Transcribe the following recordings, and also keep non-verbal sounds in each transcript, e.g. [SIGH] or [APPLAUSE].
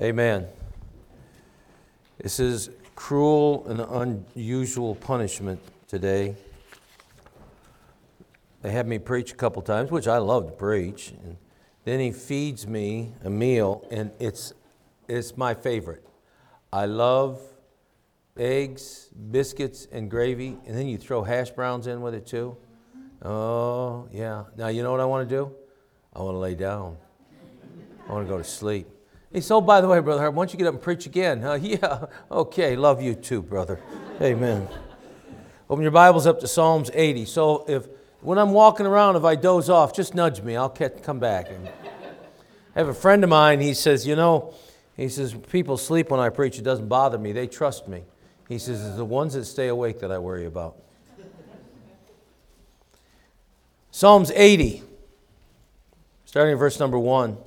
Amen. This is cruel and unusual punishment today. They had me preach a couple times, which I love to preach. And then he feeds me a meal, and it's, it's my favorite. I love eggs, biscuits, and gravy, and then you throw hash browns in with it too. Oh, yeah. Now, you know what I want to do? I want to lay down. I want to go to sleep. He said, Oh, by the way, brother, why don't you get up and preach again? [LAUGHS] Yeah, okay. Love you too, brother. Amen. Open your Bibles up to Psalms 80. So if when I'm walking around, if I doze off, just nudge me. I'll come back. And I have a friend of mine. He says, you know, he says people sleep when I preach. It doesn't bother me. They trust me. He says it's the ones that stay awake that I worry about. Psalms 80, starting in verse number one.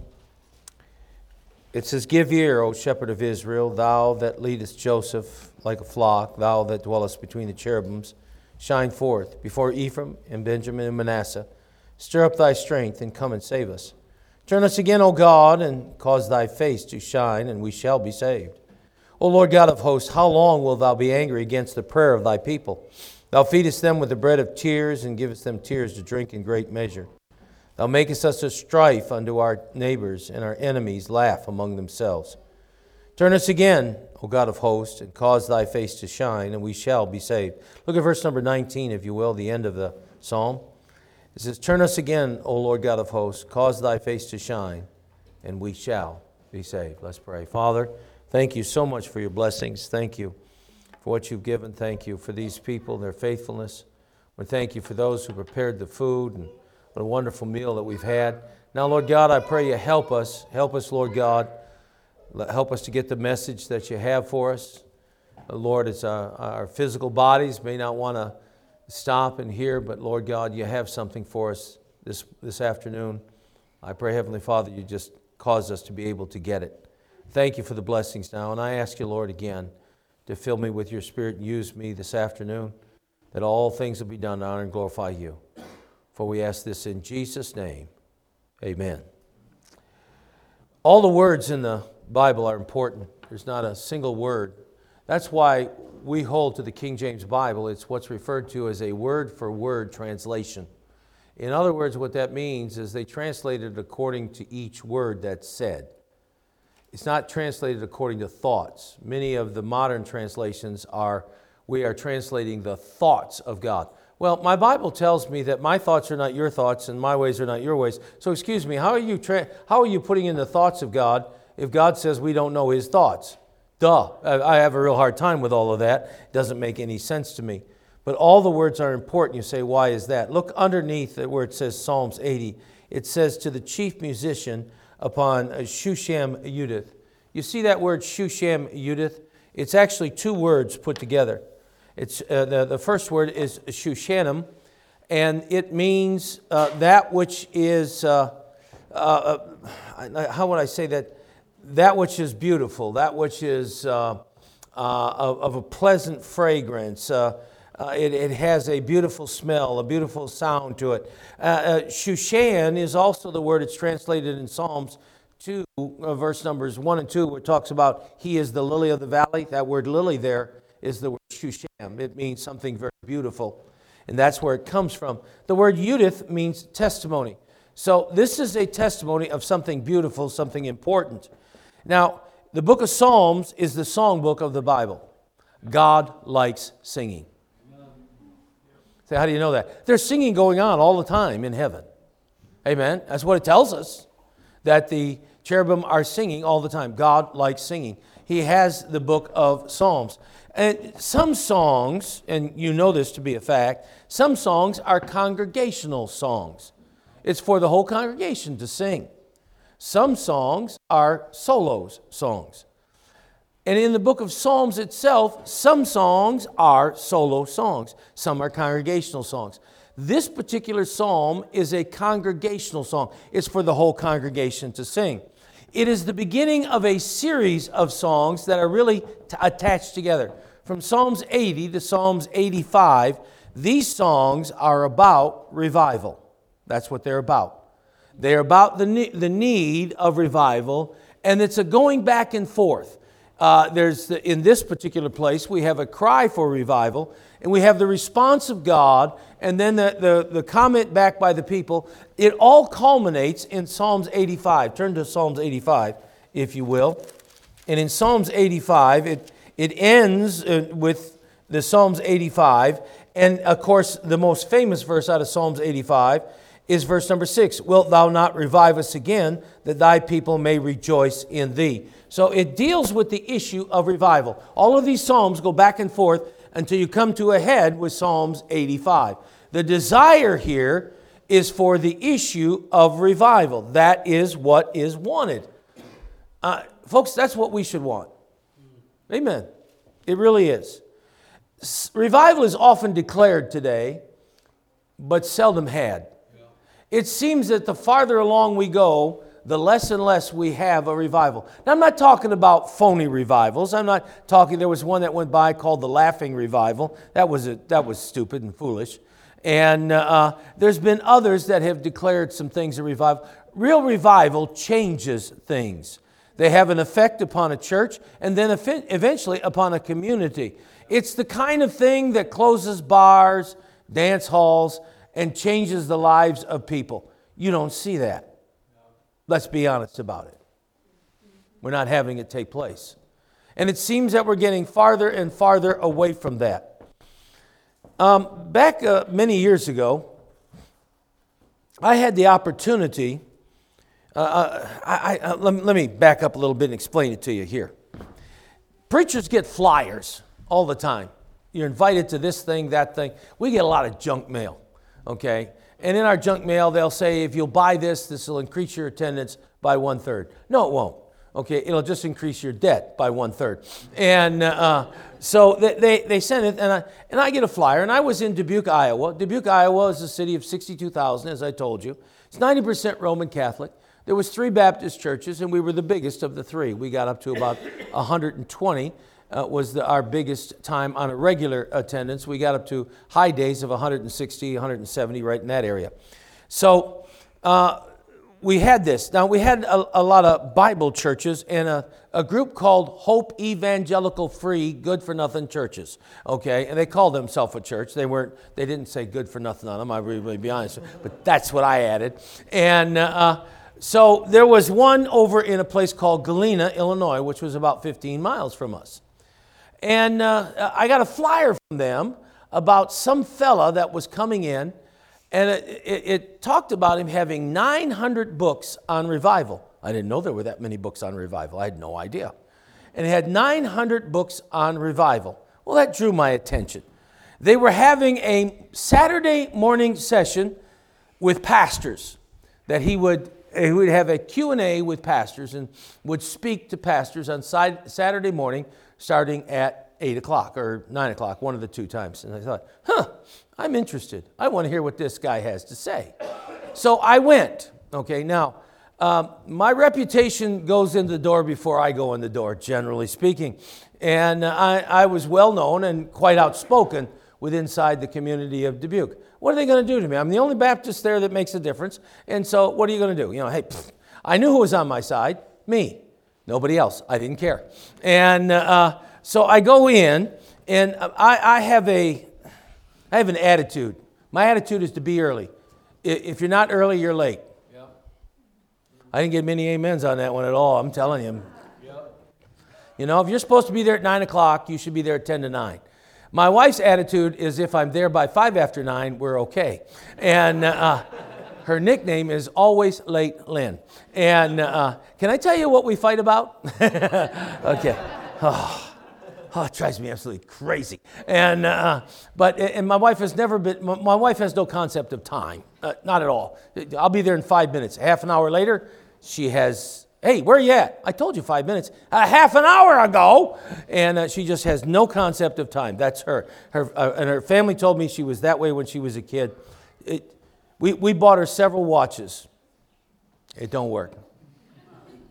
It says, Give ear, O shepherd of Israel, thou that leadest Joseph like a flock, thou that dwellest between the cherubims, shine forth before Ephraim and Benjamin and Manasseh. Stir up thy strength and come and save us. Turn us again, O God, and cause thy face to shine, and we shall be saved. O Lord God of hosts, how long wilt thou be angry against the prayer of thy people? Thou feedest them with the bread of tears, and givest them tears to drink in great measure. Thou makest us a strife unto our neighbors, and our enemies laugh among themselves. Turn us again, O God of hosts, and cause thy face to shine, and we shall be saved. Look at verse number 19, if you will, the end of the psalm. It says, Turn us again, O Lord God of hosts, cause thy face to shine, and we shall be saved. Let's pray. Father, thank you so much for your blessings. Thank you for what you've given. Thank you for these people and their faithfulness. We thank you for those who prepared the food and what a wonderful meal that we've had. Now, Lord God, I pray you help us. Help us, Lord God. Help us to get the message that you have for us. Uh, Lord, it's our, our physical bodies may not want to stop and hear, but Lord God, you have something for us this, this afternoon. I pray, Heavenly Father, you just cause us to be able to get it. Thank you for the blessings now. And I ask you, Lord, again, to fill me with your Spirit and use me this afternoon, that all things will be done to honor and glorify you. For we ask this in Jesus' name. Amen. All the words in the Bible are important. There's not a single word. That's why we hold to the King James Bible. It's what's referred to as a word for word translation. In other words, what that means is they translated according to each word that's said. It's not translated according to thoughts. Many of the modern translations are, we are translating the thoughts of God. Well, my Bible tells me that my thoughts are not your thoughts and my ways are not your ways. So, excuse me, how are you, tra- how are you putting in the thoughts of God if God says we don't know his thoughts? Duh. I have a real hard time with all of that. It doesn't make any sense to me. But all the words are important. You say, why is that? Look underneath where it says Psalms 80. It says to the chief musician upon uh, Shusham Yudith. You see that word Shusham Yudith? It's actually two words put together. It's, uh, the, the first word is Shushanim, and it means uh, that which is, uh, uh, uh how would I say that? That which is beautiful, that which is uh, of, of, a pleasant fragrance. It, it, has a beautiful smell, a beautiful sound to it. Shushan is also the word it's translated in Psalms 2, verse numbers 1 and 2, where it talks about he is the lily of the valley. That word lily there is the word Shusham. It means something very beautiful, and that's where it comes from. The word Yudith means testimony. So this is a testimony of something beautiful, something important. Now, the book of Psalms is the songbook of the Bible. God likes singing. So, how do you know that? There's singing going on all the time in heaven. Amen. That's what it tells us that the cherubim are singing all the time. God likes singing. He has the book of Psalms. And some songs, and you know this to be a fact, some songs are congregational songs. It's for the whole congregation to sing. Some songs are solos songs. And in the book of Psalms itself, some songs are solo songs, some are congregational songs. This particular psalm is a congregational song, it's for the whole congregation to sing. It is the beginning of a series of songs that are really t- attached together. From Psalms 80 to Psalms 85, these songs are about revival. That's what they're about. They're about the, ne- the need of revival and it's a going back and forth. Uh, there's the, in this particular place, we have a cry for revival, and we have the response of God, and then the, the, the comment back by the people. It all culminates in Psalms 85. Turn to Psalms 85, if you will. And in Psalms 85, it, it ends uh, with the Psalms 85. And of course, the most famous verse out of Psalms 85 is verse number 6 Wilt thou not revive us again, that thy people may rejoice in thee? So it deals with the issue of revival. All of these Psalms go back and forth until you come to a head with Psalms 85. The desire here is for the issue of revival. That is what is wanted. Uh, folks, that's what we should want. Amen. It really is. Revival is often declared today, but seldom had. It seems that the farther along we go, the less and less we have a revival. Now, I'm not talking about phony revivals. I'm not talking, there was one that went by called the Laughing Revival. That was, a, that was stupid and foolish. And uh, there's been others that have declared some things a revival. Real revival changes things. They have an effect upon a church and then eventually upon a community. It's the kind of thing that closes bars, dance halls, and changes the lives of people. You don't see that. Let's be honest about it. We're not having it take place. And it seems that we're getting farther and farther away from that. Um, back uh, many years ago, I had the opportunity. Uh, uh I, I, uh, let, let me back up a little bit and explain it to you here. Preachers get flyers all the time. You're invited to this thing, that thing. We get a lot of junk mail, okay? And in our junk mail, they'll say, if you'll buy this, this will increase your attendance by one third. No, it won't. Okay, it'll just increase your debt by one third. And uh, so they, they, they sent it, and I, and I get a flyer. And I was in Dubuque, Iowa. Dubuque, Iowa is a city of 62,000, as I told you. It's 90% Roman Catholic. There was three Baptist churches, and we were the biggest of the three. We got up to about 120 uh, was the, our biggest time on a regular attendance. We got up to high days of 160, 170, right in that area. So uh, we had this. Now, we had a, a, lot of Bible churches and a, a group called Hope Evangelical Free Good for Nothing Churches. Okay, and they called themselves a church. They weren't. They didn't say good for nothing on them. I really, really be honest, but that's what I added. And uh, so there was one over in a place called Galena, Illinois, which was about 15 miles from us. And uh, I got a flyer from them about some fella that was coming in, and it, it, it, talked about him having 900 books on revival. I didn't know there were that many books on revival. I had no idea. And he had 900 books on revival. Well, that drew my attention. They were having a Saturday morning session with pastors that he would he would have a Q&A with pastors and would speak to pastors on Saturday morning starting at 8 o'clock or 9 o'clock, one of the two times. And I thought, huh, I'm interested. I want to hear what this guy has to say. So I went. Okay, now, um, my reputation goes in the door before I go in the door, generally speaking. And I, I was well known and quite outspoken with inside the community of Dubuque. What are they going to do to me? I'm the only Baptist there that makes a difference. And so, what are you going to do? You know, hey, pfft, I knew who was on my side me. Nobody else. I didn't care. And uh, so I go in, and I, I, have a, I have an attitude. My attitude is to be early. If you're not early, you're late. Yep. I didn't get many amens on that one at all. I'm telling you. Yep. You know, if you're supposed to be there at nine o'clock, you should be there at ten to nine. My wife's attitude is if I'm there by five after nine, we're okay. And uh, her nickname is Always Late Lynn. And uh, can I tell you what we fight about? [LAUGHS] okay. [SIGHS] Oh. Oh, it drives me absolutely crazy. And, uh, but, and my wife has never been, my wife has no concept of time, uh, not at all. I'll be there in five minutes. Half an hour later, she has, hey, where are you at? I told you five minutes. A half an hour ago. And uh, she just has no concept of time. That's her. her uh, and her family told me she was that way when she was a kid. It, we, we bought her several watches. It don't work.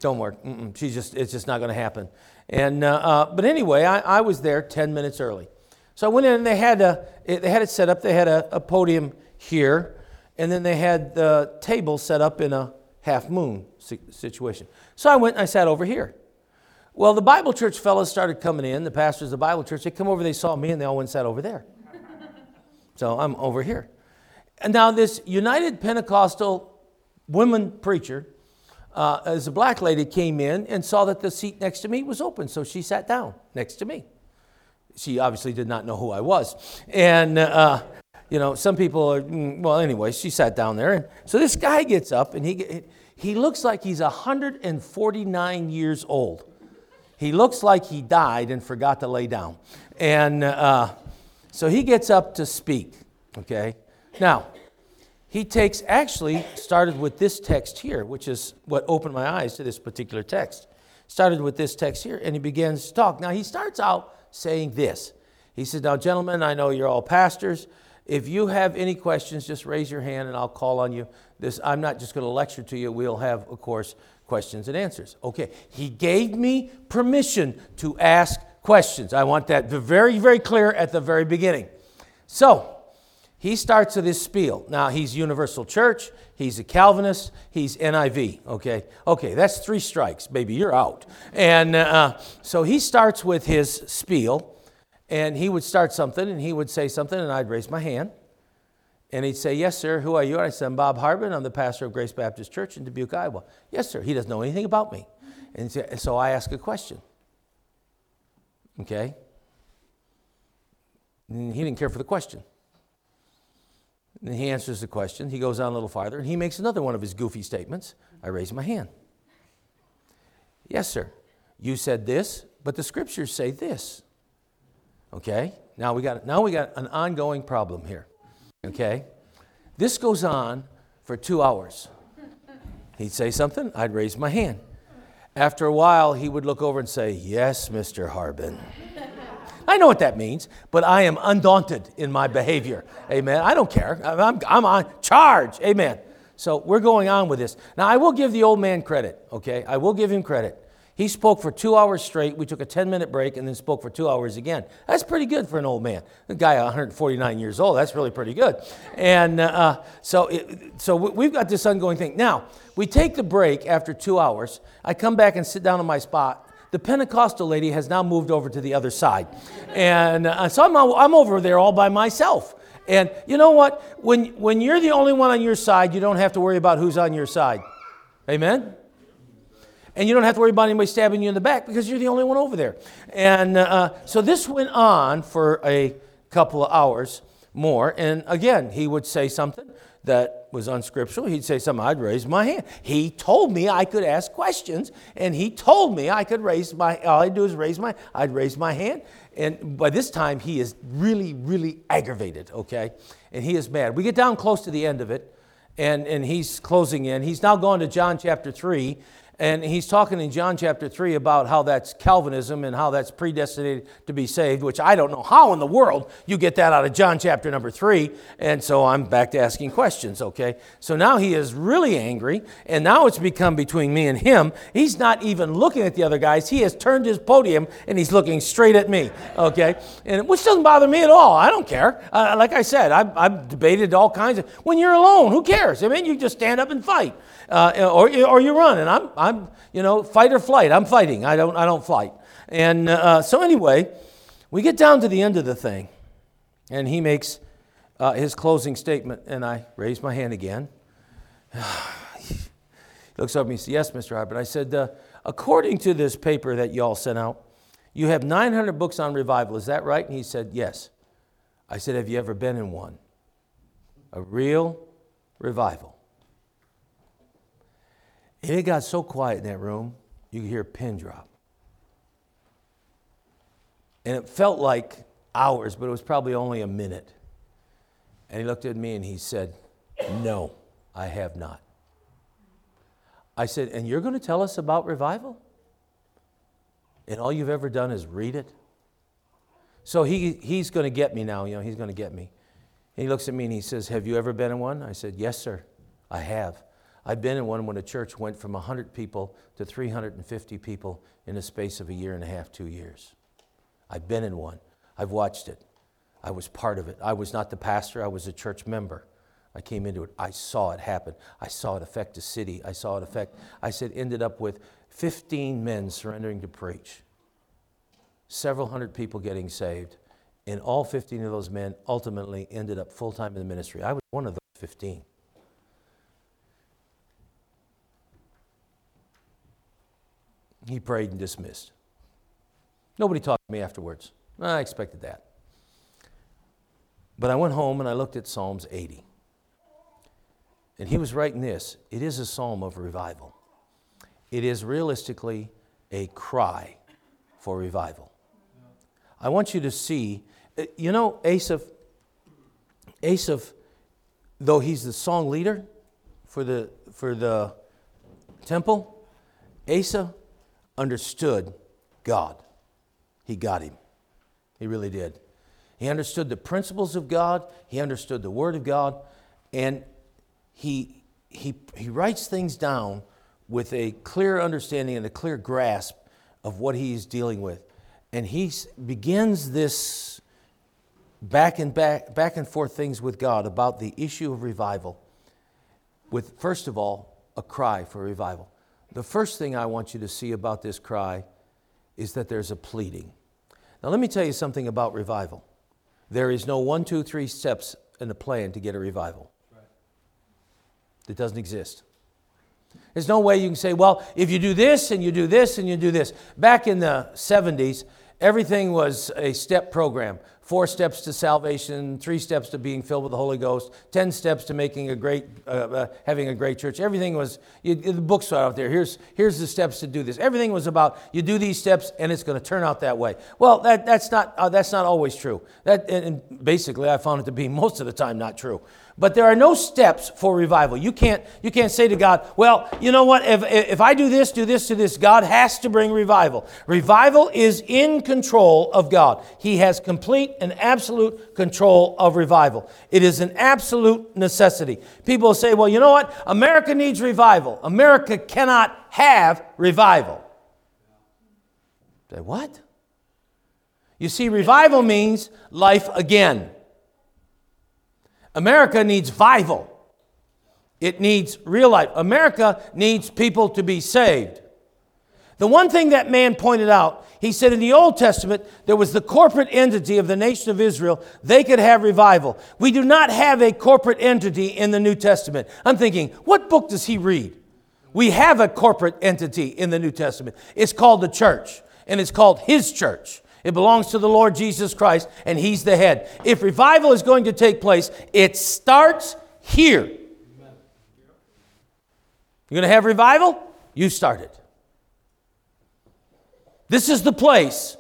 Don't work. Mm-mm. She's just, it's just not going to happen. And, uh, uh, but anyway, I, I was there 10 minutes early. So I went in and they had, a, they had it set up. They had a, a podium here, and then they had the table set up in a, half moon situation. So I went and I sat over here. Well, the Bible church fellows started coming in, the pastors of the Bible church. They come over, they saw me, and they all went and sat over there. [LAUGHS] so I'm over here. And now, this United Pentecostal woman preacher, uh, as a black lady came in and saw that the seat next to me was open, so she sat down next to me. She obviously did not know who I was. And, uh, you know, some people are, mm, well, anyway, she sat down there. And so this guy gets up and he, he looks like he's 149 years old. He looks like he died and forgot to lay down. And uh, so he gets up to speak, okay? Now, he takes, actually, started with this text here, which is what opened my eyes to this particular text. Started with this text here, and he begins to talk. Now, he starts out saying this. He says, Now, gentlemen, I know you're all pastors. If you have any questions, just raise your hand and I'll call on you. This, I'm not just going to lecture to you. We'll have, of course, questions and answers. Okay, he gave me permission to ask questions. I want that very, very clear at the very beginning. So, he starts with his spiel. Now, he's Universal Church, he's a Calvinist, he's NIV, okay? Okay, that's three strikes, baby, you're out. And uh, so he starts with his spiel, and he would start something, and he would say something, and I'd raise my hand. And he'd say, Yes, sir. Who are you? And I said, I'm Bob Harbin. I'm the pastor of Grace Baptist Church in Dubuque, Iowa. Yes, sir. He doesn't know anything about me. And so I ask a question. Okay? And he didn't care for the question. And he answers the question. He goes on a little farther, and he makes another one of his goofy statements. I raise my hand. Yes, sir. You said this, but the scriptures say this. Okay? Now we got, now we got an ongoing problem here. Okay? This goes on for two hours. He'd say something, I'd raise my hand. After a while, he would look over and say, Yes, Mr. Harbin. I know what that means, but I am undaunted in my behavior. Amen. I don't care. I'm, I'm on charge. Amen. So we're going on with this. Now, I will give the old man credit, okay? I will give him credit. He spoke for two hours straight. We took a 10 minute break and then spoke for two hours again. That's pretty good for an old man. A guy 149 years old, that's really pretty good. And uh, so, it, so we've got this ongoing thing. Now, we take the break after two hours. I come back and sit down on my spot. The Pentecostal lady has now moved over to the other side. And uh, so I'm, I'm over there all by myself. And you know what? When, when you're the only one on your side, you don't have to worry about who's on your side. Amen? And you don't have to worry about anybody stabbing you in the back because you're the only one over there. And uh, so this went on for a couple of hours more. And again, he would say something that was unscriptural. He'd say something, I'd raise my hand. He told me I could ask questions, and he told me I could raise my, all I'd do is raise my, I'd raise my hand. And by this time, he is really, really aggravated, okay? And he is mad. We get down close to the end of it, and, and he's closing in. He's now going to John chapter 3, and he's talking in John chapter 3 about how that's Calvinism and how that's predestinated to be saved, which I don't know how in the world you get that out of John chapter number 3. And so I'm back to asking questions, okay? So now he is really angry, and now it's become between me and him. He's not even looking at the other guys. He has turned his podium and he's looking straight at me, okay? And which doesn't bother me at all. I don't care. Uh, like I said, I've, I've debated all kinds of. When you're alone, who cares? I mean, you just stand up and fight uh, or, or you run. And I'm, I'm, you know, fight or flight. I'm fighting. I don't, I don't fight. And uh, so anyway, we get down to the end of the thing, and he makes uh, his closing statement, and I raise my hand again. [SIGHS] he looks up at me and says, Yes, Mr. Harbin. I said, uh, According to this paper that you all sent out, you have 900 books on revival. Is that right? And he said, Yes. I said, Have you ever been in one? A real revival. And it got so quiet in that room, you could hear a pin drop. And it felt like hours, but it was probably only a minute. And he looked at me and he said, No, I have not. I said, And you're going to tell us about revival? And all you've ever done is read it? So he, he's going to get me now, you know, he's going to get me. And he looks at me and he says, Have you ever been in one? I said, Yes, sir, I have. I've been in one when a church went from 100 people to 350 people in the space of a year and a half, two years. I've been in one. I've watched it. I was part of it. I was not the pastor, I was a church member. I came into it. I saw it happen. I saw it affect a city. I saw it affect. I said, ended up with 15 men surrendering to preach, several hundred people getting saved, and all 15 of those men ultimately ended up full time in the ministry. I was one of those 15. He prayed and dismissed. Nobody talked to me afterwards. I expected that. But I went home and I looked at Psalms 80. And he was writing this it is a psalm of revival. It is realistically a cry for revival. I want you to see, uh, you know, Asaph, Asaph, though he's the song leader for the, for the temple, Asa understood God. He got him. He really did. He understood the principles of God, he understood the Word of God, and he, he, he writes things down with a clear understanding and a clear grasp of what he's dealing with. And he begins this back and back, back and forth things with God about the issue of revival with, first of all, a cry for revival. The first thing I want you to see about this cry is that there's a pleading. Now, let me tell you something about revival. There is no one, two, three steps in the plan to get a revival. It doesn't exist. There's no way you can say, well, if you do this and you do this and you do this. Back in the 70s, everything was a step program four steps to salvation, three steps to being filled with the Holy Ghost, ten steps to making a great, uh, uh, having a great church. Everything was you, the books are out there. Here's here's the steps to do this. Everything was about you do these steps and it's going to turn out that way. Well, that, that's not uh, that's not always true. That and basically I found it to be most of the time not true. But there are no steps for revival. You can't, you can't say to God, well, you know what, if, if I do this, do this, do this, God has to bring revival. Revival is in control of God. He has complete and absolute control of revival. It is an absolute necessity. People say, well, you know what, America needs revival. America cannot have revival. Say, what? You see, revival means life again. America needs vival. It needs real life. America needs people to be saved. The one thing that man pointed out, he said in the Old Testament, there was the corporate entity of the nation of Israel. They could have revival. We do not have a corporate entity in the New Testament. I'm thinking, what book does he read? We have a corporate entity in the New Testament. It's called the church, and it's called his church. It belongs to the Lord Jesus Christ, and He's the head. If revival is going to take place, it starts here. You're going to have revival? You start it. This is the place.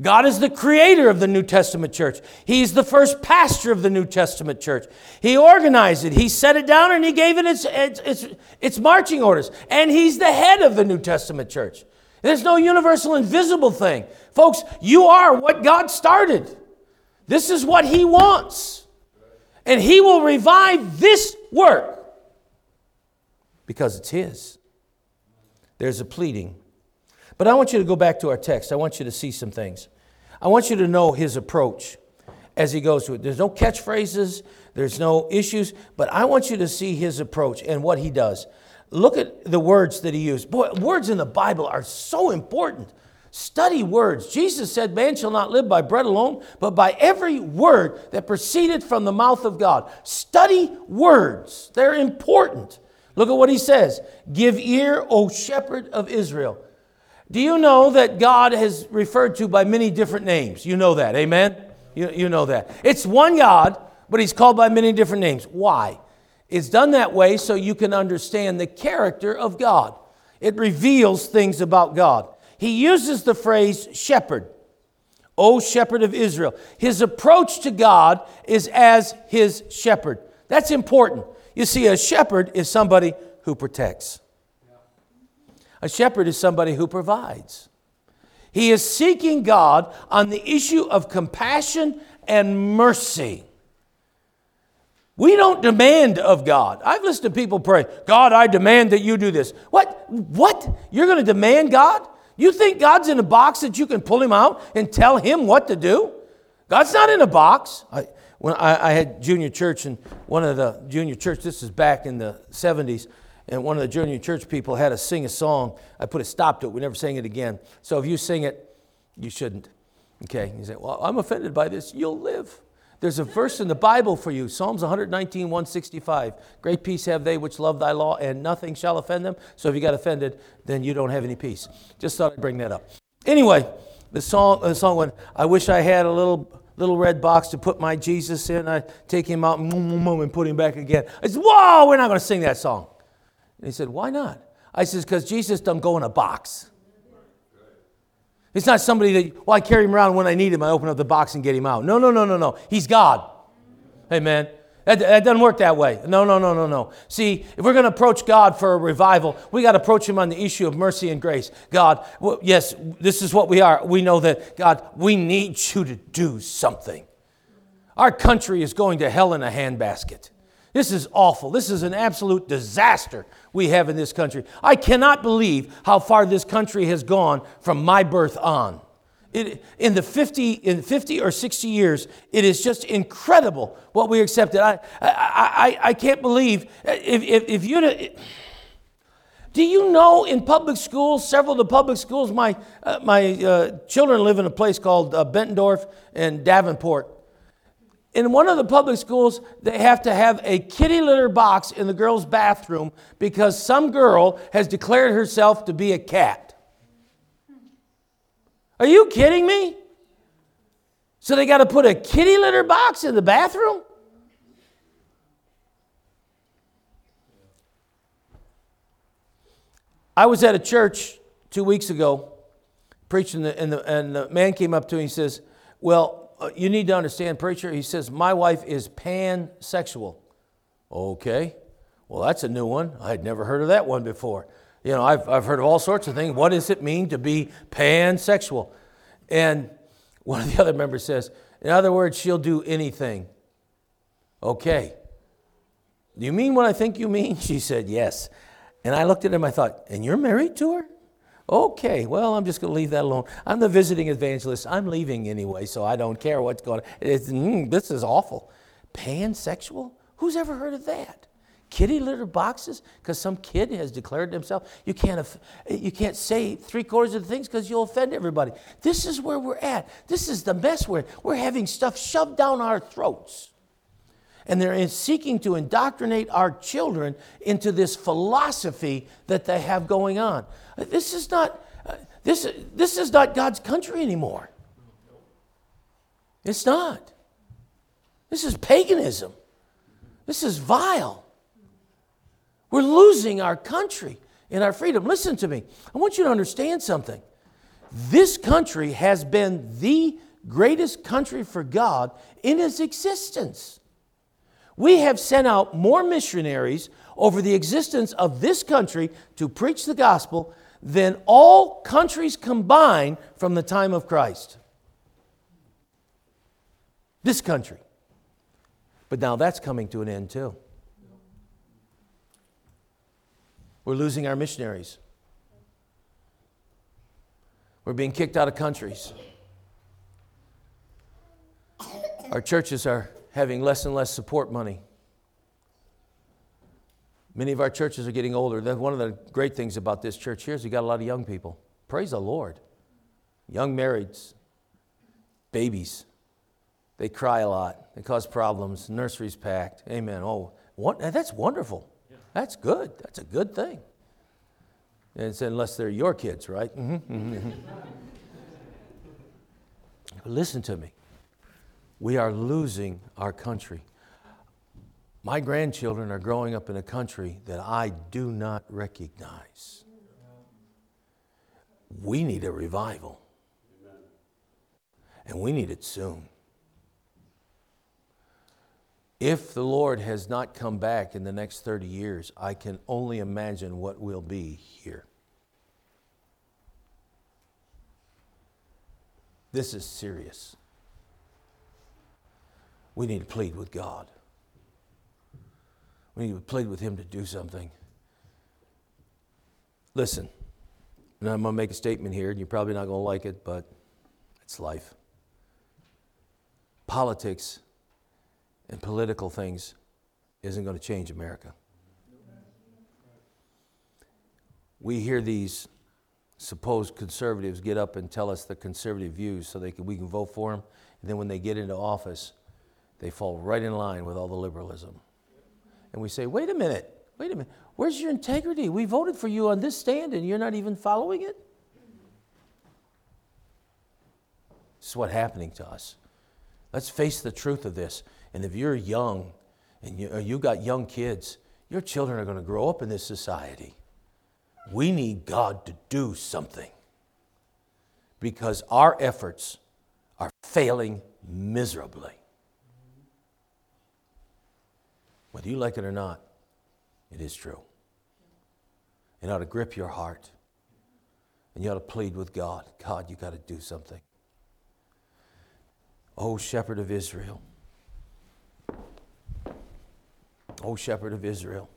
God is the creator of the New Testament church. He's the first pastor of the New Testament church. He organized it, He set it down, and He gave it its, its, its, its marching orders. And He's the head of the New Testament church. There's no universal invisible thing. Folks, you are what God started. This is what He wants. And He will revive this work because it's His. There's a pleading. But I want you to go back to our text. I want you to see some things. I want you to know His approach as He goes to it. There's no catchphrases, there's no issues, but I want you to see His approach and what He does. Look at the words that he used. Boy, words in the Bible are so important. Study words. Jesus said, Man shall not live by bread alone, but by every word that proceeded from the mouth of God. Study words, they're important. Look at what he says Give ear, O shepherd of Israel. Do you know that God has referred to by many different names? You know that, amen? You, you know that. It's one God, but he's called by many different names. Why? It's done that way so you can understand the character of God. It reveals things about God. He uses the phrase shepherd, O shepherd of Israel. His approach to God is as his shepherd. That's important. You see, a shepherd is somebody who protects, a shepherd is somebody who provides. He is seeking God on the issue of compassion and mercy. We don't demand of God. I've listened to people pray, God, I demand that you do this. What? What? You're going to demand God? You think God's in a box that you can pull him out and tell him what to do? God's not in a box. I, when I, I had junior church, and one of the junior church, this is back in the 70s, and one of the junior church people had to sing a song. I put a stop to it. We never sang it again. So if you sing it, you shouldn't. Okay? You say, Well, I'm offended by this. You'll live. There's a verse in the Bible for you Psalms 119, 165. Great peace have they which love thy law, and nothing shall offend them. So if you got offended, then you don't have any peace. Just thought I'd bring that up. Anyway, the song, the song went, I wish I had a little little red box to put my Jesus in. I take him out mm, mm, mm, and put him back again. I said, Whoa, we're not going to sing that song. And he said, Why not? I said, Because Jesus doesn't go in a box. It's not somebody that, well, I carry him around when I need him. I open up the box and get him out. No, no, no, no, no. He's God. Amen. That, that doesn't work that way. No, no, no, no, no. See, if we're going to approach God for a revival, we got to approach Him on the issue of mercy and grace. God, well, yes, this is what we are. We know that, God, we need you to do something. Our country is going to hell in a handbasket. This is awful. This is an absolute disaster we have in this country. I cannot believe how far this country has gone from my birth on. It, in the 50, in 50 or 60 years, it is just incredible what we accepted. I, I, I, I can't believe if, if, if you. Do you know in public schools, several of the public schools, my, uh, my uh, children live in a place called uh, Bettendorf and Davenport. In one of the public schools, they have to have a kitty litter box in the girls' bathroom because some girl has declared herself to be a cat. Are you kidding me? So they got to put a kitty litter box in the bathroom? I was at a church two weeks ago preaching, the, and, the, and the man came up to me and says, Well, Uh, you need to understand, preacher. He says, My wife is pansexual. Okay. Well, that's a new one. I had never heard of that one before. You know, I've, I've heard of all sorts of things. What does it mean to be pansexual? And one of the other members says, in other words, she'll do anything. Okay. Do you mean what I think you mean? [LAUGHS] She said, yes. And I looked at him, I thought, and you're married to her? Okay, well, I'm just going to leave that alone. I'm the visiting evangelist. I'm leaving anyway, so I don't care what's going on. Mm, this is awful. Pansexual? Who's ever heard of that? kitty litter boxes because some kid has declared himself. You can't, you can't say three quarters of the things because you'll offend everybody. This is where we're at. This is the mess we're We're having stuff shoved down our throats. And they're seeking to indoctrinate our children into this philosophy that they have going on. Uh, this is not, uh, this, this is not God's country anymore. It's not. This is paganism. This is vile. We're losing our country and our freedom. Listen to me. I want you to understand something. This country has been the greatest country for God in its existence. We have sent out more missionaries over the existence of this country to preach the gospel than all countries combined from the time of Christ. This country. But now that's coming to an end too. We're losing our missionaries. We're being kicked out of countries. Our churches are having less and less support money. Many of our churches are getting older. That's one of the great things about this church here is we got a lot of young people. Praise the Lord. Young marrieds, babies. They cry a lot. They cause problems. Nursery's packed. Amen. Oh, that's wonderful. That's good. That's a good thing. And It's unless they're your kids, right? Mm-hmm, mm-hmm. [LAUGHS] Listen to me. We are losing our country. My grandchildren are growing up in a country that I do not recognize. We need a revival. And we need it soon. If the Lord has not come back in the next 30 years, I can only imagine what will be here. This is serious. We need to plead with God. We need to plead with Him to do something. Listen, and I'm going to make a statement here, and you're probably not going to like it, but it's life. Politics and political things isn't going to change America. We hear these supposed conservatives get up and tell us the conservative views so they can, we can vote for them. And then when they get into office, they fall right in line with all the liberalism. And we say, wait a minute, wait a minute, where's your integrity? We voted for you on this stand and you're not even following it? This is what's happening to us. Let's face the truth of this. And if you're young and you, you got young kids, your children are going to grow up in this society. We need God to do something because our efforts are failing miserably. Whether you like it or not, it is true. It ought to grip your heart. And you ought to plead with God God, you got to do something. O shepherd of Israel. O shepherd of Israel.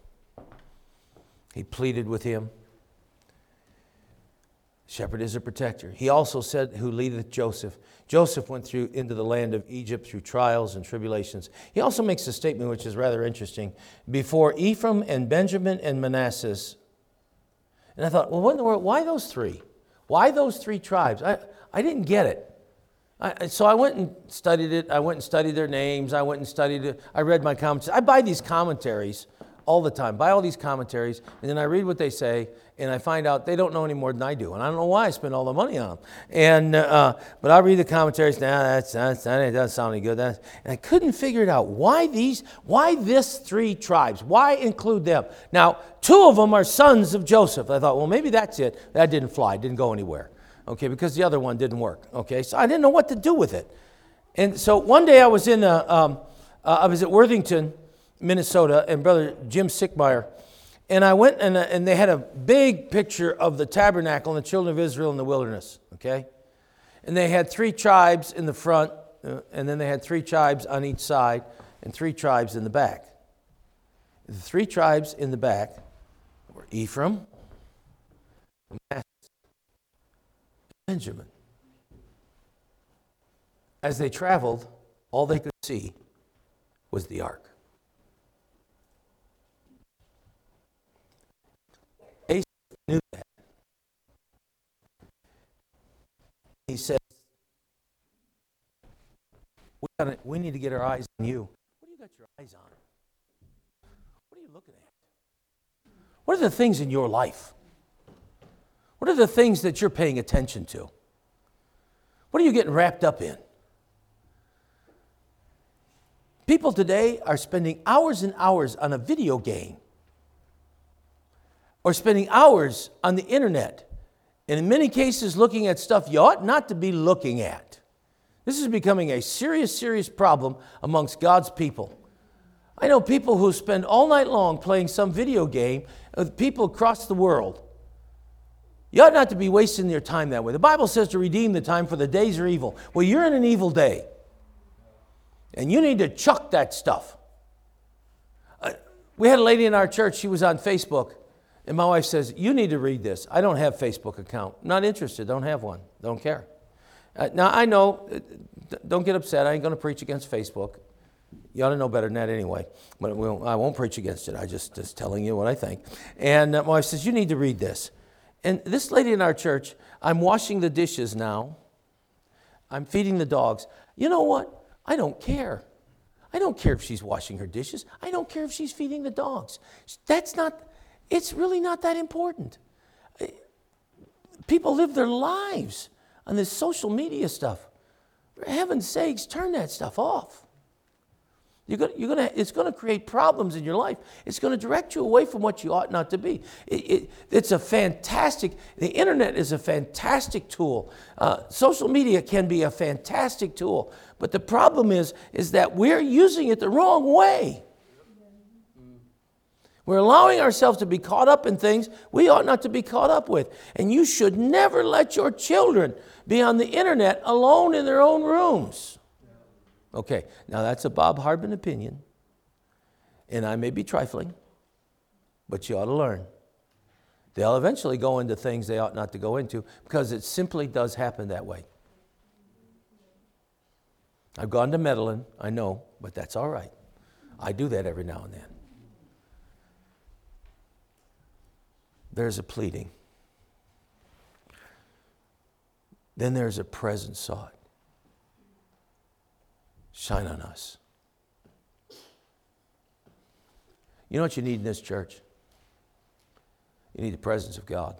He pleaded with him. Shepherd is a protector. He also said, Who leadeth Joseph. Joseph went through into the land of Egypt through trials and tribulations. He also makes a statement which is rather interesting. Before Ephraim and Benjamin and Manasseh. And I thought, well, what in the world? Why those three? Why those three tribes? I, I didn't get it. I, so I went and studied it. I went and studied their names. I went and studied it. I read my commentaries. I buy these commentaries all the time. Buy all these commentaries, and then I read what they say, and I find out they don't know any more than I do, and I don't know why I spend all the money on them. And uh, but I read the commentaries. Nah, that's, that's that doesn't sound any good. That's, and I couldn't figure it out. Why these? Why this three tribes? Why include them? Now, two of them are sons of Joseph. I thought, well, maybe that's it. That didn't fly. Didn't go anywhere. Okay, because the other one didn't work. Okay, so I didn't know what to do with it. And so one day I was in a, um, uh, I was at Worthington Minnesota, and Brother Jim Sickmeyer. And I went and, uh, and they had a big picture of the tabernacle and the children of Israel in the wilderness, okay? And they had three tribes in the front, uh, and then they had three tribes on each side, and three tribes in the back. The three tribes in the back were Ephraim, Manasseh, and Benjamin. As they traveled, all they could see was the ark. Knew that. He says, we, gotta, we need to get our eyes on you. What do you got your eyes on? What are you looking at? What are the things in your life? What are the things that you're paying attention to? What are you getting wrapped up in? People today are spending hours and hours on a video game or spending hours on the internet, and in many cases looking at stuff you ought not to be looking at. This is becoming a serious, serious problem amongst God's people. I know people who spend all night long playing some video game with people across the world. You ought not to be wasting your time that way. The Bible says to redeem the time for the days are evil. Well, you're in an evil day. And you need to chuck that stuff. Uh, we had a lady in our church, she was on Facebook, and my wife says, You need to read this. I don't have Facebook account. Not interested. Don't have one. Don't care. Uh, now, I know, uh, don't get upset. I ain't going to preach against Facebook. You ought to know better than that anyway. But I won't preach against it. I just just telling you what I think. And uh, my wife says, You need to read this. And this lady in our church, I'm washing the dishes now. I'm feeding the dogs. You know what? I don't care. I don't care if she's washing her dishes. I don't care if she's feeding the dogs. That's not it's really not that important. People live their lives on this social media stuff. For heaven's sakes, turn that stuff off. You're gonna, you're gonna, it's going to create problems in your life. It's going to direct you away from what you ought not to be. It, it, it's a fantastic, the internet is a fantastic tool. Uh, social media can be a fantastic tool. But the problem is, is that we're using it the wrong way. We're allowing ourselves to be caught up in things we ought not to be caught up with. And you should never let your children be on the internet alone in their own rooms. Okay, now that's a Bob Harbin opinion, and I may be trifling, but you ought to learn. They'll eventually go into things they ought not to go into because it simply does happen that way. I've gone to meddling, I know, but that's all right. I do that every now and then. There's a pleading. Then there's a presence sought. Shine on us. You know what you need in this church? You need the presence of God.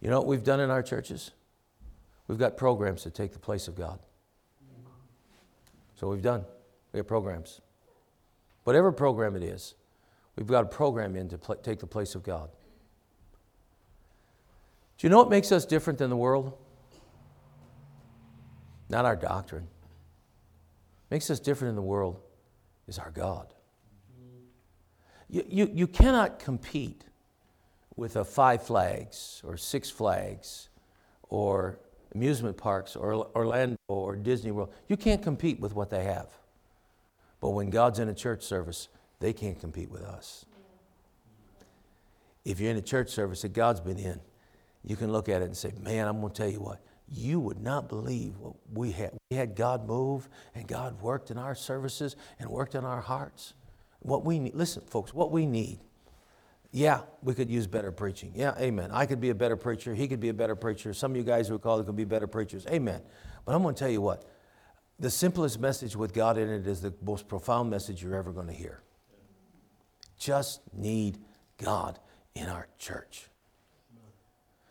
You know what we've done in our churches? We've got programs to take the place of God. So we've done. We have programs. Whatever program it is, we've got a program in to pl- take the place of God. Do you know what makes us different than the world? Not our doctrine. Makes us different in the world is our God. You, you, you cannot compete with a Five Flags or Six Flags or amusement parks or Orlando or Disney World. You can't compete with what they have. But when God's in a church service, they can't compete with us. If you're in a church service that God's been in, you can look at it and say, Man, I'm going to tell you what, you would not believe what we had. We had God move and God worked in our services and worked in our hearts. What we need, listen, folks, what we need yeah, we could use better preaching. Yeah, amen. I could be a better preacher. He could be a better preacher. Some of you guys who are it could be better preachers. Amen. But I'm going to tell you what the simplest message with God in it is the most profound message you're ever going to hear. Just need God in our church.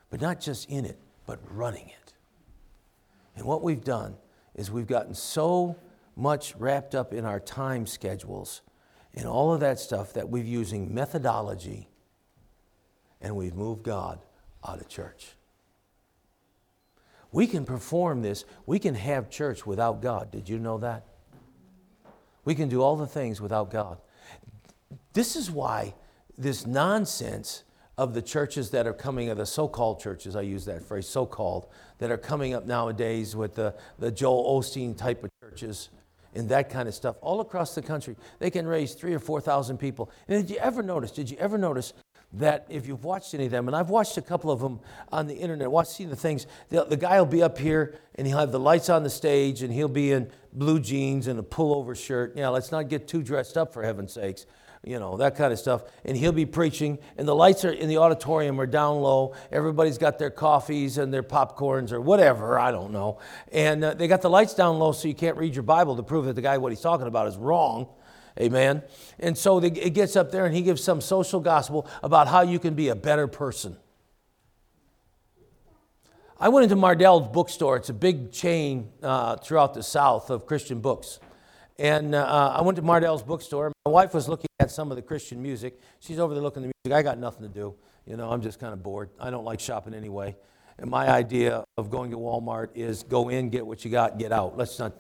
But not just in it, but running it. And what we've done is we've gotten so much wrapped up in our time schedules and all of that stuff that we've using methodology and we've moved God out of church. We can perform this. We can have church without God. Did you know that? We can do all the things without God. This is why this nonsense of the churches that are coming, of the so called churches, I use that phrase, so called, that are coming up nowadays with the, the Joel Osteen type of churches and that kind of stuff all across the country. They can raise three or 4,000 people. And did you ever notice, did you ever notice that if you've watched any of them, and I've watched a couple of them on the internet, watch see the things. The, the, guy will be up here and he'll have the lights on the stage and he'll be in blue jeans and a pullover shirt. Yeah, let's not get too dressed up for heaven's sakes. You know, that kind of stuff. And he'll be preaching, and the lights are in the auditorium are down low. Everybody's got their coffees and their popcorns or whatever, I don't know. And uh, they got the lights down low so you can't read your Bible to prove that the guy, what he's talking about, is wrong. Amen. And so it gets up there and he gives some social gospel about how you can be a better person. I went into Mardel's bookstore. It's a big chain uh, throughout the South of Christian books. And uh, I went to Mardel's bookstore. My wife was looking at some of the Christian music. She's over there looking at the music. I got nothing to do. You know, I'm just kind of bored. I don't like shopping anyway. And my idea of going to Walmart is go in, get what you got, get out. Let's not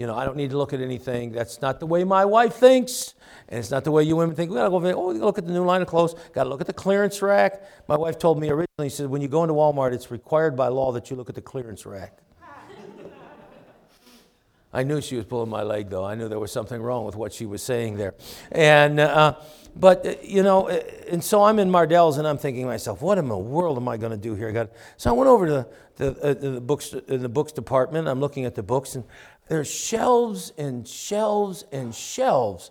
you know, I don't need to look at anything. That's not the way my wife thinks, and it's not the way you women think. We gotta go over there. Oh, gotta look at the new line of clothes. Got to look at the clearance rack. My wife told me originally, she said, when you go into Walmart, it's required by law that you look at the clearance rack. I knew she was pulling my leg, though. I knew there was something wrong with what she was saying there. And, uh, but, uh, you know, uh, and so I'm in Mardel's and I'm thinking to myself, what in the world am I going to do here? So I went over to the, the, uh, the, books, in the books department. I'm looking at the books, and there's shelves and shelves and shelves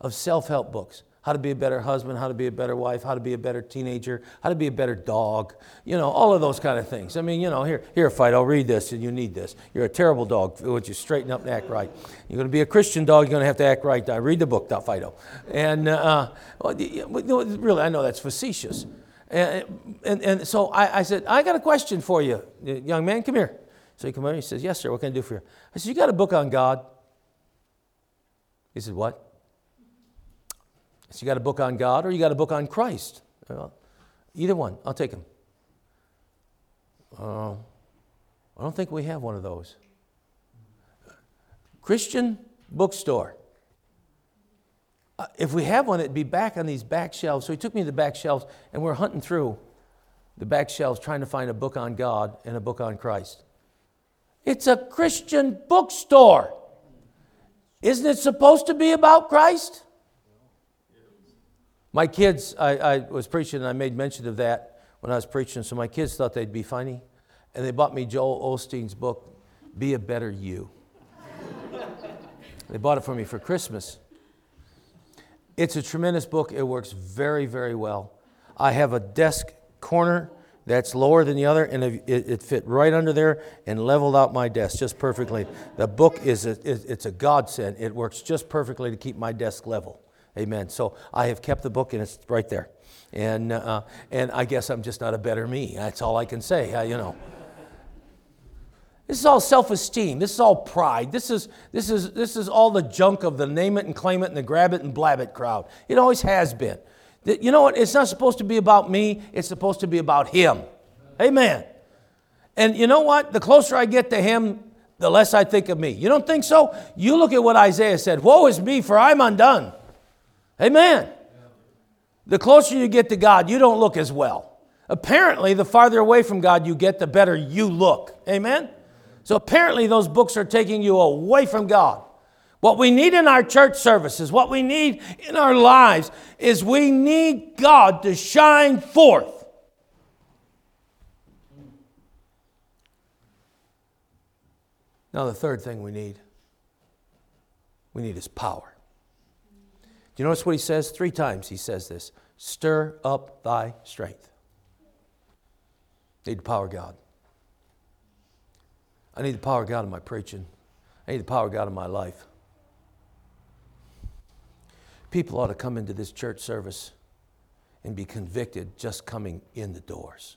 of self help books how to be a better husband, how to be a better wife, how to be a better teenager, how to be a better dog, you know, all of those kind of things. I mean, you know, here, here, I'll read this and you need this. You're a terrible dog. Would you straighten up and act right? You're going to be a Christian dog, you're going to have to act right. Now, read the book, Fido. And uh, well, really, I know that's facetious. And, and, and so I, I said, I got a question for you. Young man, come here. So he comes over, he says, Yes, sir, what can I do for you? I said, You got a book on God? He said, What? So you got a book on God or you got a book on Christ? Either one, I'll take them. Uh, I don't think we have one of those. Christian bookstore. Uh, if we have one, it'd be back on these back shelves. So he took me to the back shelves, and we're hunting through the back shelves trying to find a book on God and a book on Christ. It's a Christian bookstore. Isn't it supposed to be about Christ? My kids, I, I was preaching and I made mention of that when I was preaching, so my kids thought they'd be funny. And they bought me Joel Osteen's book, Be a Better You. they bought it for me for Christmas. It's a tremendous book. It works very, very well. I have a desk corner that's lower than the other, and it, it fit right under there and leveled out my desk just perfectly. The book is a, it's a godsend. It works just perfectly to keep my desk level. Amen. So I have kept the book, and it's right there. And, uh, and I guess I'm just not a better me. That's all I can say, uh, you know. This is all self-esteem. This is all pride. This is, this, is, this is all the junk of the name it and claim it and the grab it and blab it crowd. It always has been. You know what? It's not supposed to be about me. It's supposed to be about him. Amen. And you know what? The closer I get to him, the less I think of me. You don't think so? You look at what Isaiah said Woe is me, for I'm undone. Amen. The closer you get to God, you don't look as well. Apparently, the farther away from God you get, the better you look. Amen? So apparently, those books are taking you away from God. What we need in our church services, what we need in our lives, is we need God to shine forth. Now, the third thing we need, we need His power. Do you notice what He says? Three times He says this stir up thy strength. I Need the power of God. I need the power of God in my preaching. I need the power of God in my life. People ought to come into this church service and be convicted just coming in the doors.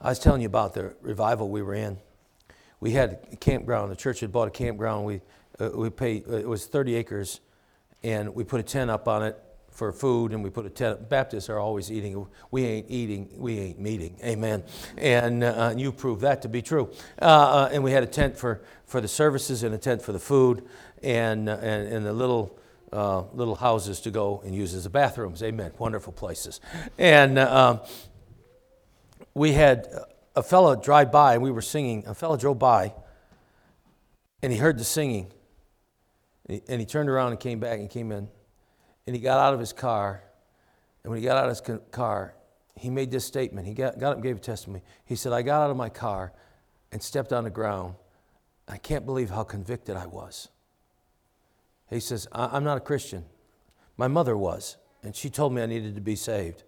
I was telling you about the revival we were in. We had a campground. The church had bought a campground. We, uh, we paid, uh, it was 30 acres, and we put a tent up on it for food, and we put a tent. Baptists are always eating. We ain't eating, we ain't meeting. Amen. And, uh, you proved that to be true. Uh, uh, and we had a tent for, for the services and a tent for the food, and, uh, and, and the little. Little houses to go and use as the bathrooms. Amen. Wonderful places. And um, we had a fellow drive by and we were singing. A fellow drove by and he heard the singing. And he turned around and came back and came in. And he got out of his car. And when he got out of his car, he made this statement. He got, got up and gave a testimony. He said, I got out of my car and stepped on the ground. I can't believe how convicted I was. He says, I'm not a Christian. My mother was, and she told me I needed to be saved.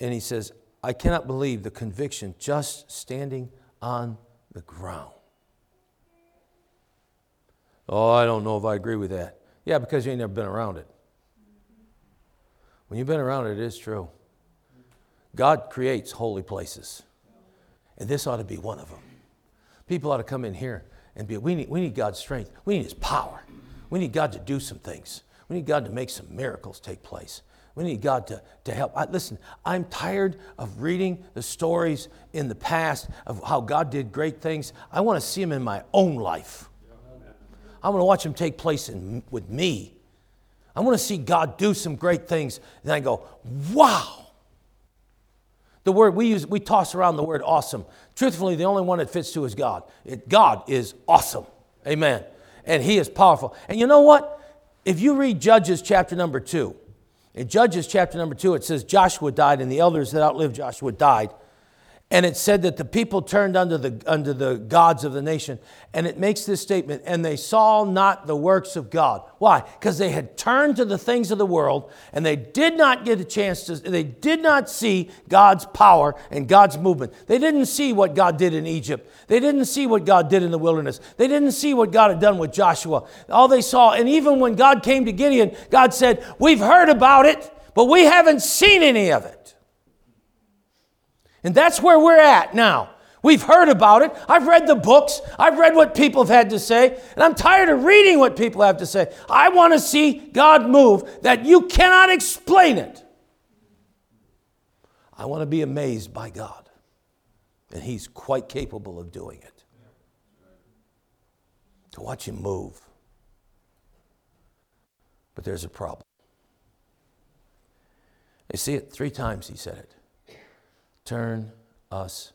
And he says, I cannot believe the conviction just standing on the ground. Oh, I don't know if I agree with that. Yeah, because you ain't never been around it. When you've been around it, it is true. God creates holy places. And this ought to be one of them. People ought to come in here and be, we need, we need God's strength. We need His power. We need God to do some things. We need God to make some miracles take place. We need God to, to help. I, listen, I'm tired of reading the stories in the past of how God did great things. I want to see them in my own life. I want to watch them take place in, with me. I want to see God do some great things. And I go, wow. The word we use, we toss around the word awesome. Truthfully, the only one that fits to is God. It, God is awesome. Amen. And He is powerful. And you know what? If you read Judges chapter number two, in Judges chapter number two, it says Joshua died and the elders that outlived Joshua died. And it said that the people turned unto the, unto the gods of the nation. And it makes this statement, and they saw not the works of God. Why? Because they had turned to the things of the world, and they did not get a chance to, they did not see God's power and God's movement. They didn't see what God did in Egypt. They didn't see what God did in the wilderness. They didn't see what God had done with Joshua. All they saw, and even when God came to Gideon, God said, We've heard about it, but we haven't seen any of it. And that's where we're at now. We've heard about it. I've read the books. I've read what people have had to say. And I'm tired of reading what people have to say. I want to see God move that you cannot explain it. I want to be amazed by God. And He's quite capable of doing it. To watch Him move. But there's a problem. You see it three times, He said it turn us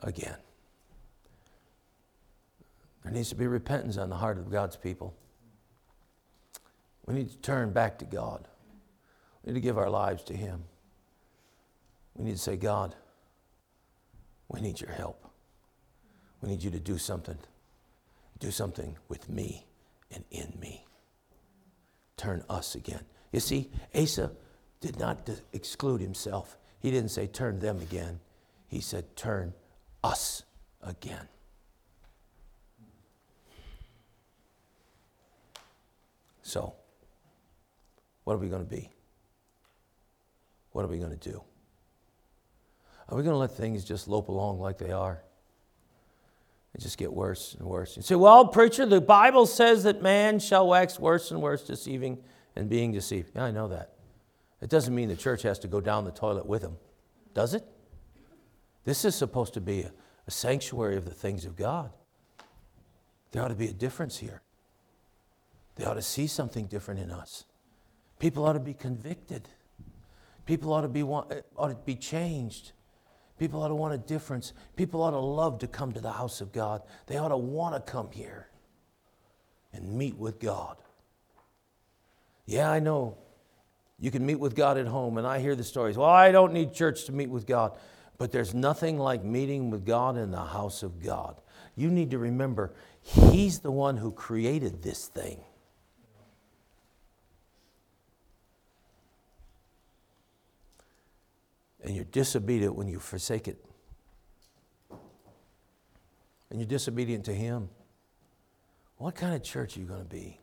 again. There needs to be repentance on the heart of God's people. We need to turn back to God. We need to give our lives to Him. We need to say, God, we need your help. We need you to do something. Do something with me and in me. Turn us again. You see, Asa did not exclude himself. He didn't say turn them again. He said turn us again. So, what are we going to be? What are we going to do? Are we going to let things just lope along like they are? It just get worse and worse. You say, well, preacher, the Bible says that man shall wax worse and worse, deceiving and being deceived. Yeah, I know that. It doesn't mean the church has to go down the toilet with him, does it? This is supposed to be a, a sanctuary of the things of God. There ought to be a difference here. They ought to see something different in us. People ought to be convicted. People ought to be, eh, ought to be changed. People ought to want a difference. People ought to love to come to the house of God. They ought to want to come here and meet with God. Yeah, I know. You can meet with God at home, and I hear the stories. Well, I don't need church to meet with God. But there's nothing like meeting with God in the house of God. You need to remember, He's the one who created this thing. and you're disobedient when you forsake it. And you're disobedient to Him. What kind of church are you going to be?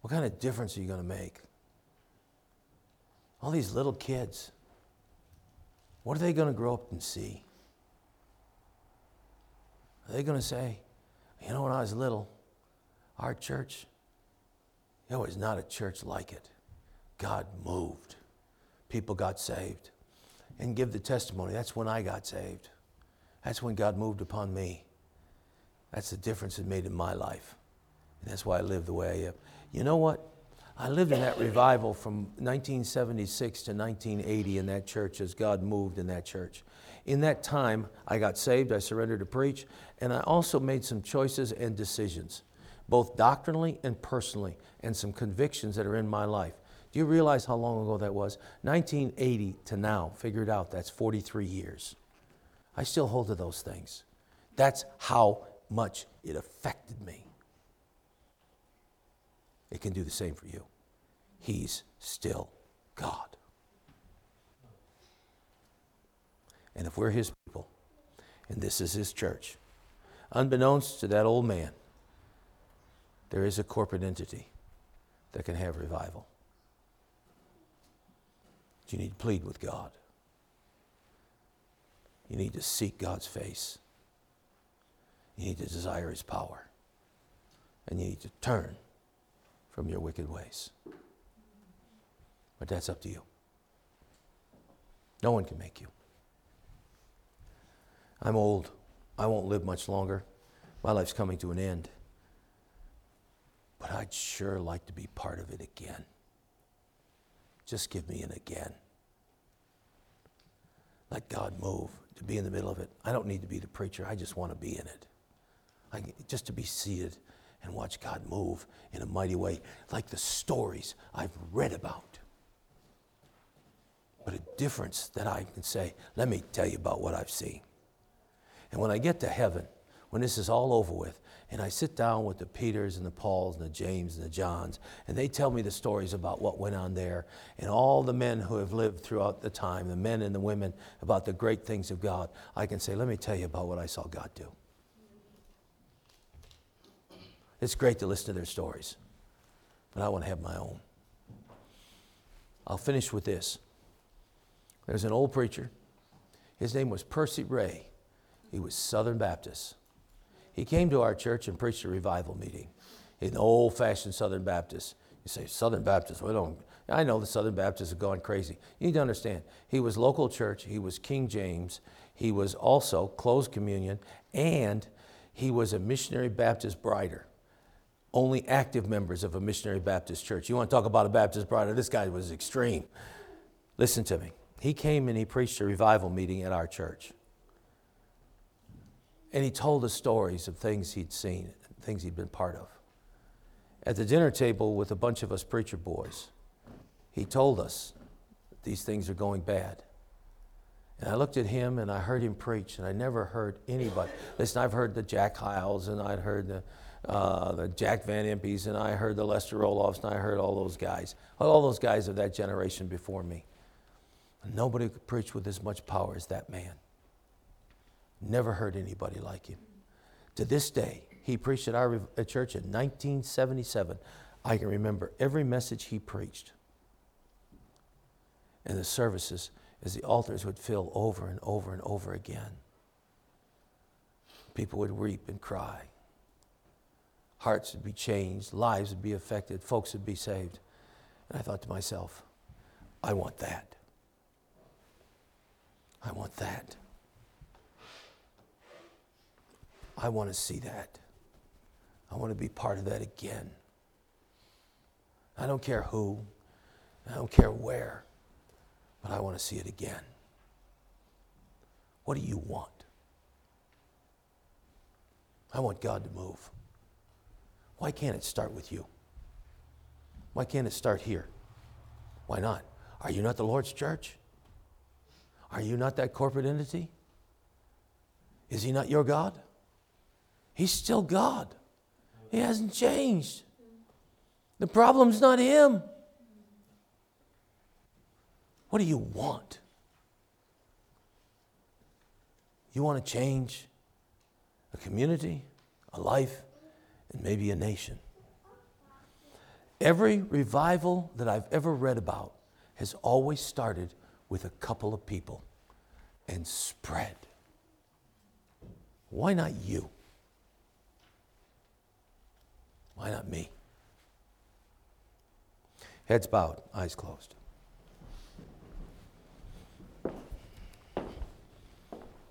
What kind of difference are you going to make? All these little kids, what are they going to grow up and see? Are they going to say, you know, when I was little, our church, it was not a church like it. God moved people got saved and give the testimony. That's when I got saved. That's when God moved upon me. That's the difference it made in my life. And that's why I live the way I am. You know what? I lived in that revival from 1976 to 1980 in that church as God moved in that church. In that time, I got saved, I surrendered to preach, and I also made some choices and decisions, both doctrinally and personally, and some convictions that are in my life. Do you realize how long ago that was? 1980 to now, figure it out, that's 43 years. I still hold to those things. That's how much it affected me. It can do the same for you. He's still God. And if we're His people, and this is His church, unbeknownst to that old man, there is a corporate entity that can have revival you need to plead with God. You need to seek God's face. You need to desire His power. And you need to turn from your wicked ways. But that's up to you. No one can make you. I'm old. I won't live much longer. My life's coming to an end. But I'd sure like to be part of it again. Just give me an again. Let God move, to be in the middle of it. I don't need to be the preacher, I just want to be in it. I, just to be seated and watch God move in a mighty way, like the stories I've read about. But a difference that I can say, let me tell you about what I've seen. And when I get to heaven, when this is all over with, and I sit down with the Peters and the Pauls and the James and the Johns, and they tell me the stories about what went on there and all the men who have lived throughout the time, the men and the women, about the great things of God. I can say, let me tell you about what I saw God do. It's great to listen to their stories, but I want to have my own. I'll finish with this. There's an old preacher. His name was Percy Ray. He was Southern Baptist. He came to our church and preached a revival meeting in old fashioned Southern Baptist. You say, Southern Baptist, we don't. I know the Southern Baptists have gone crazy. You need to understand, he was local church, he was King James, he was also closed communion, and he was a missionary Baptist brider. Only active members of a missionary Baptist church. You want to talk about a Baptist brider? This guy was extreme. Listen to me. He came and he preached a revival meeting at our church. And he told us stories of things he'd seen, things he'd been part of. At the dinner table with a bunch of us preacher boys, he told us these things are going bad. And I looked at him and I heard him preach, and I never heard anybody. Listen, I've heard the Jack Hyles, and I'd heard the, uh, the Jack Van Impe's, and I heard the Lester Roloffs, and I heard all those guys. All those guys of that generation before me. Nobody could preach with as much power as that man. Never heard anybody like him. To this day, he preached at our church in 1977. I can remember every message he preached. And the services as the altars would fill over and over and over again. People would weep and cry. Hearts would be changed, lives would be affected, folks would be saved. And I thought to myself, I want that. I want that. I want to see that. I want to be part of that again. I don't care who, I don't care where, but I want to see it again. What do you want? I want God to move. Why can't it start with you? Why can't it start here? Why not? Are you not the Lord's church? Are you not that corporate entity? Is He not your God? He's still God. He hasn't changed. The problem's not Him. What do you want? You want to change a community, a life, and maybe a nation. Every revival that I've ever read about has always started with a couple of people and spread. Why not you? Why not me? Heads bowed, eyes closed.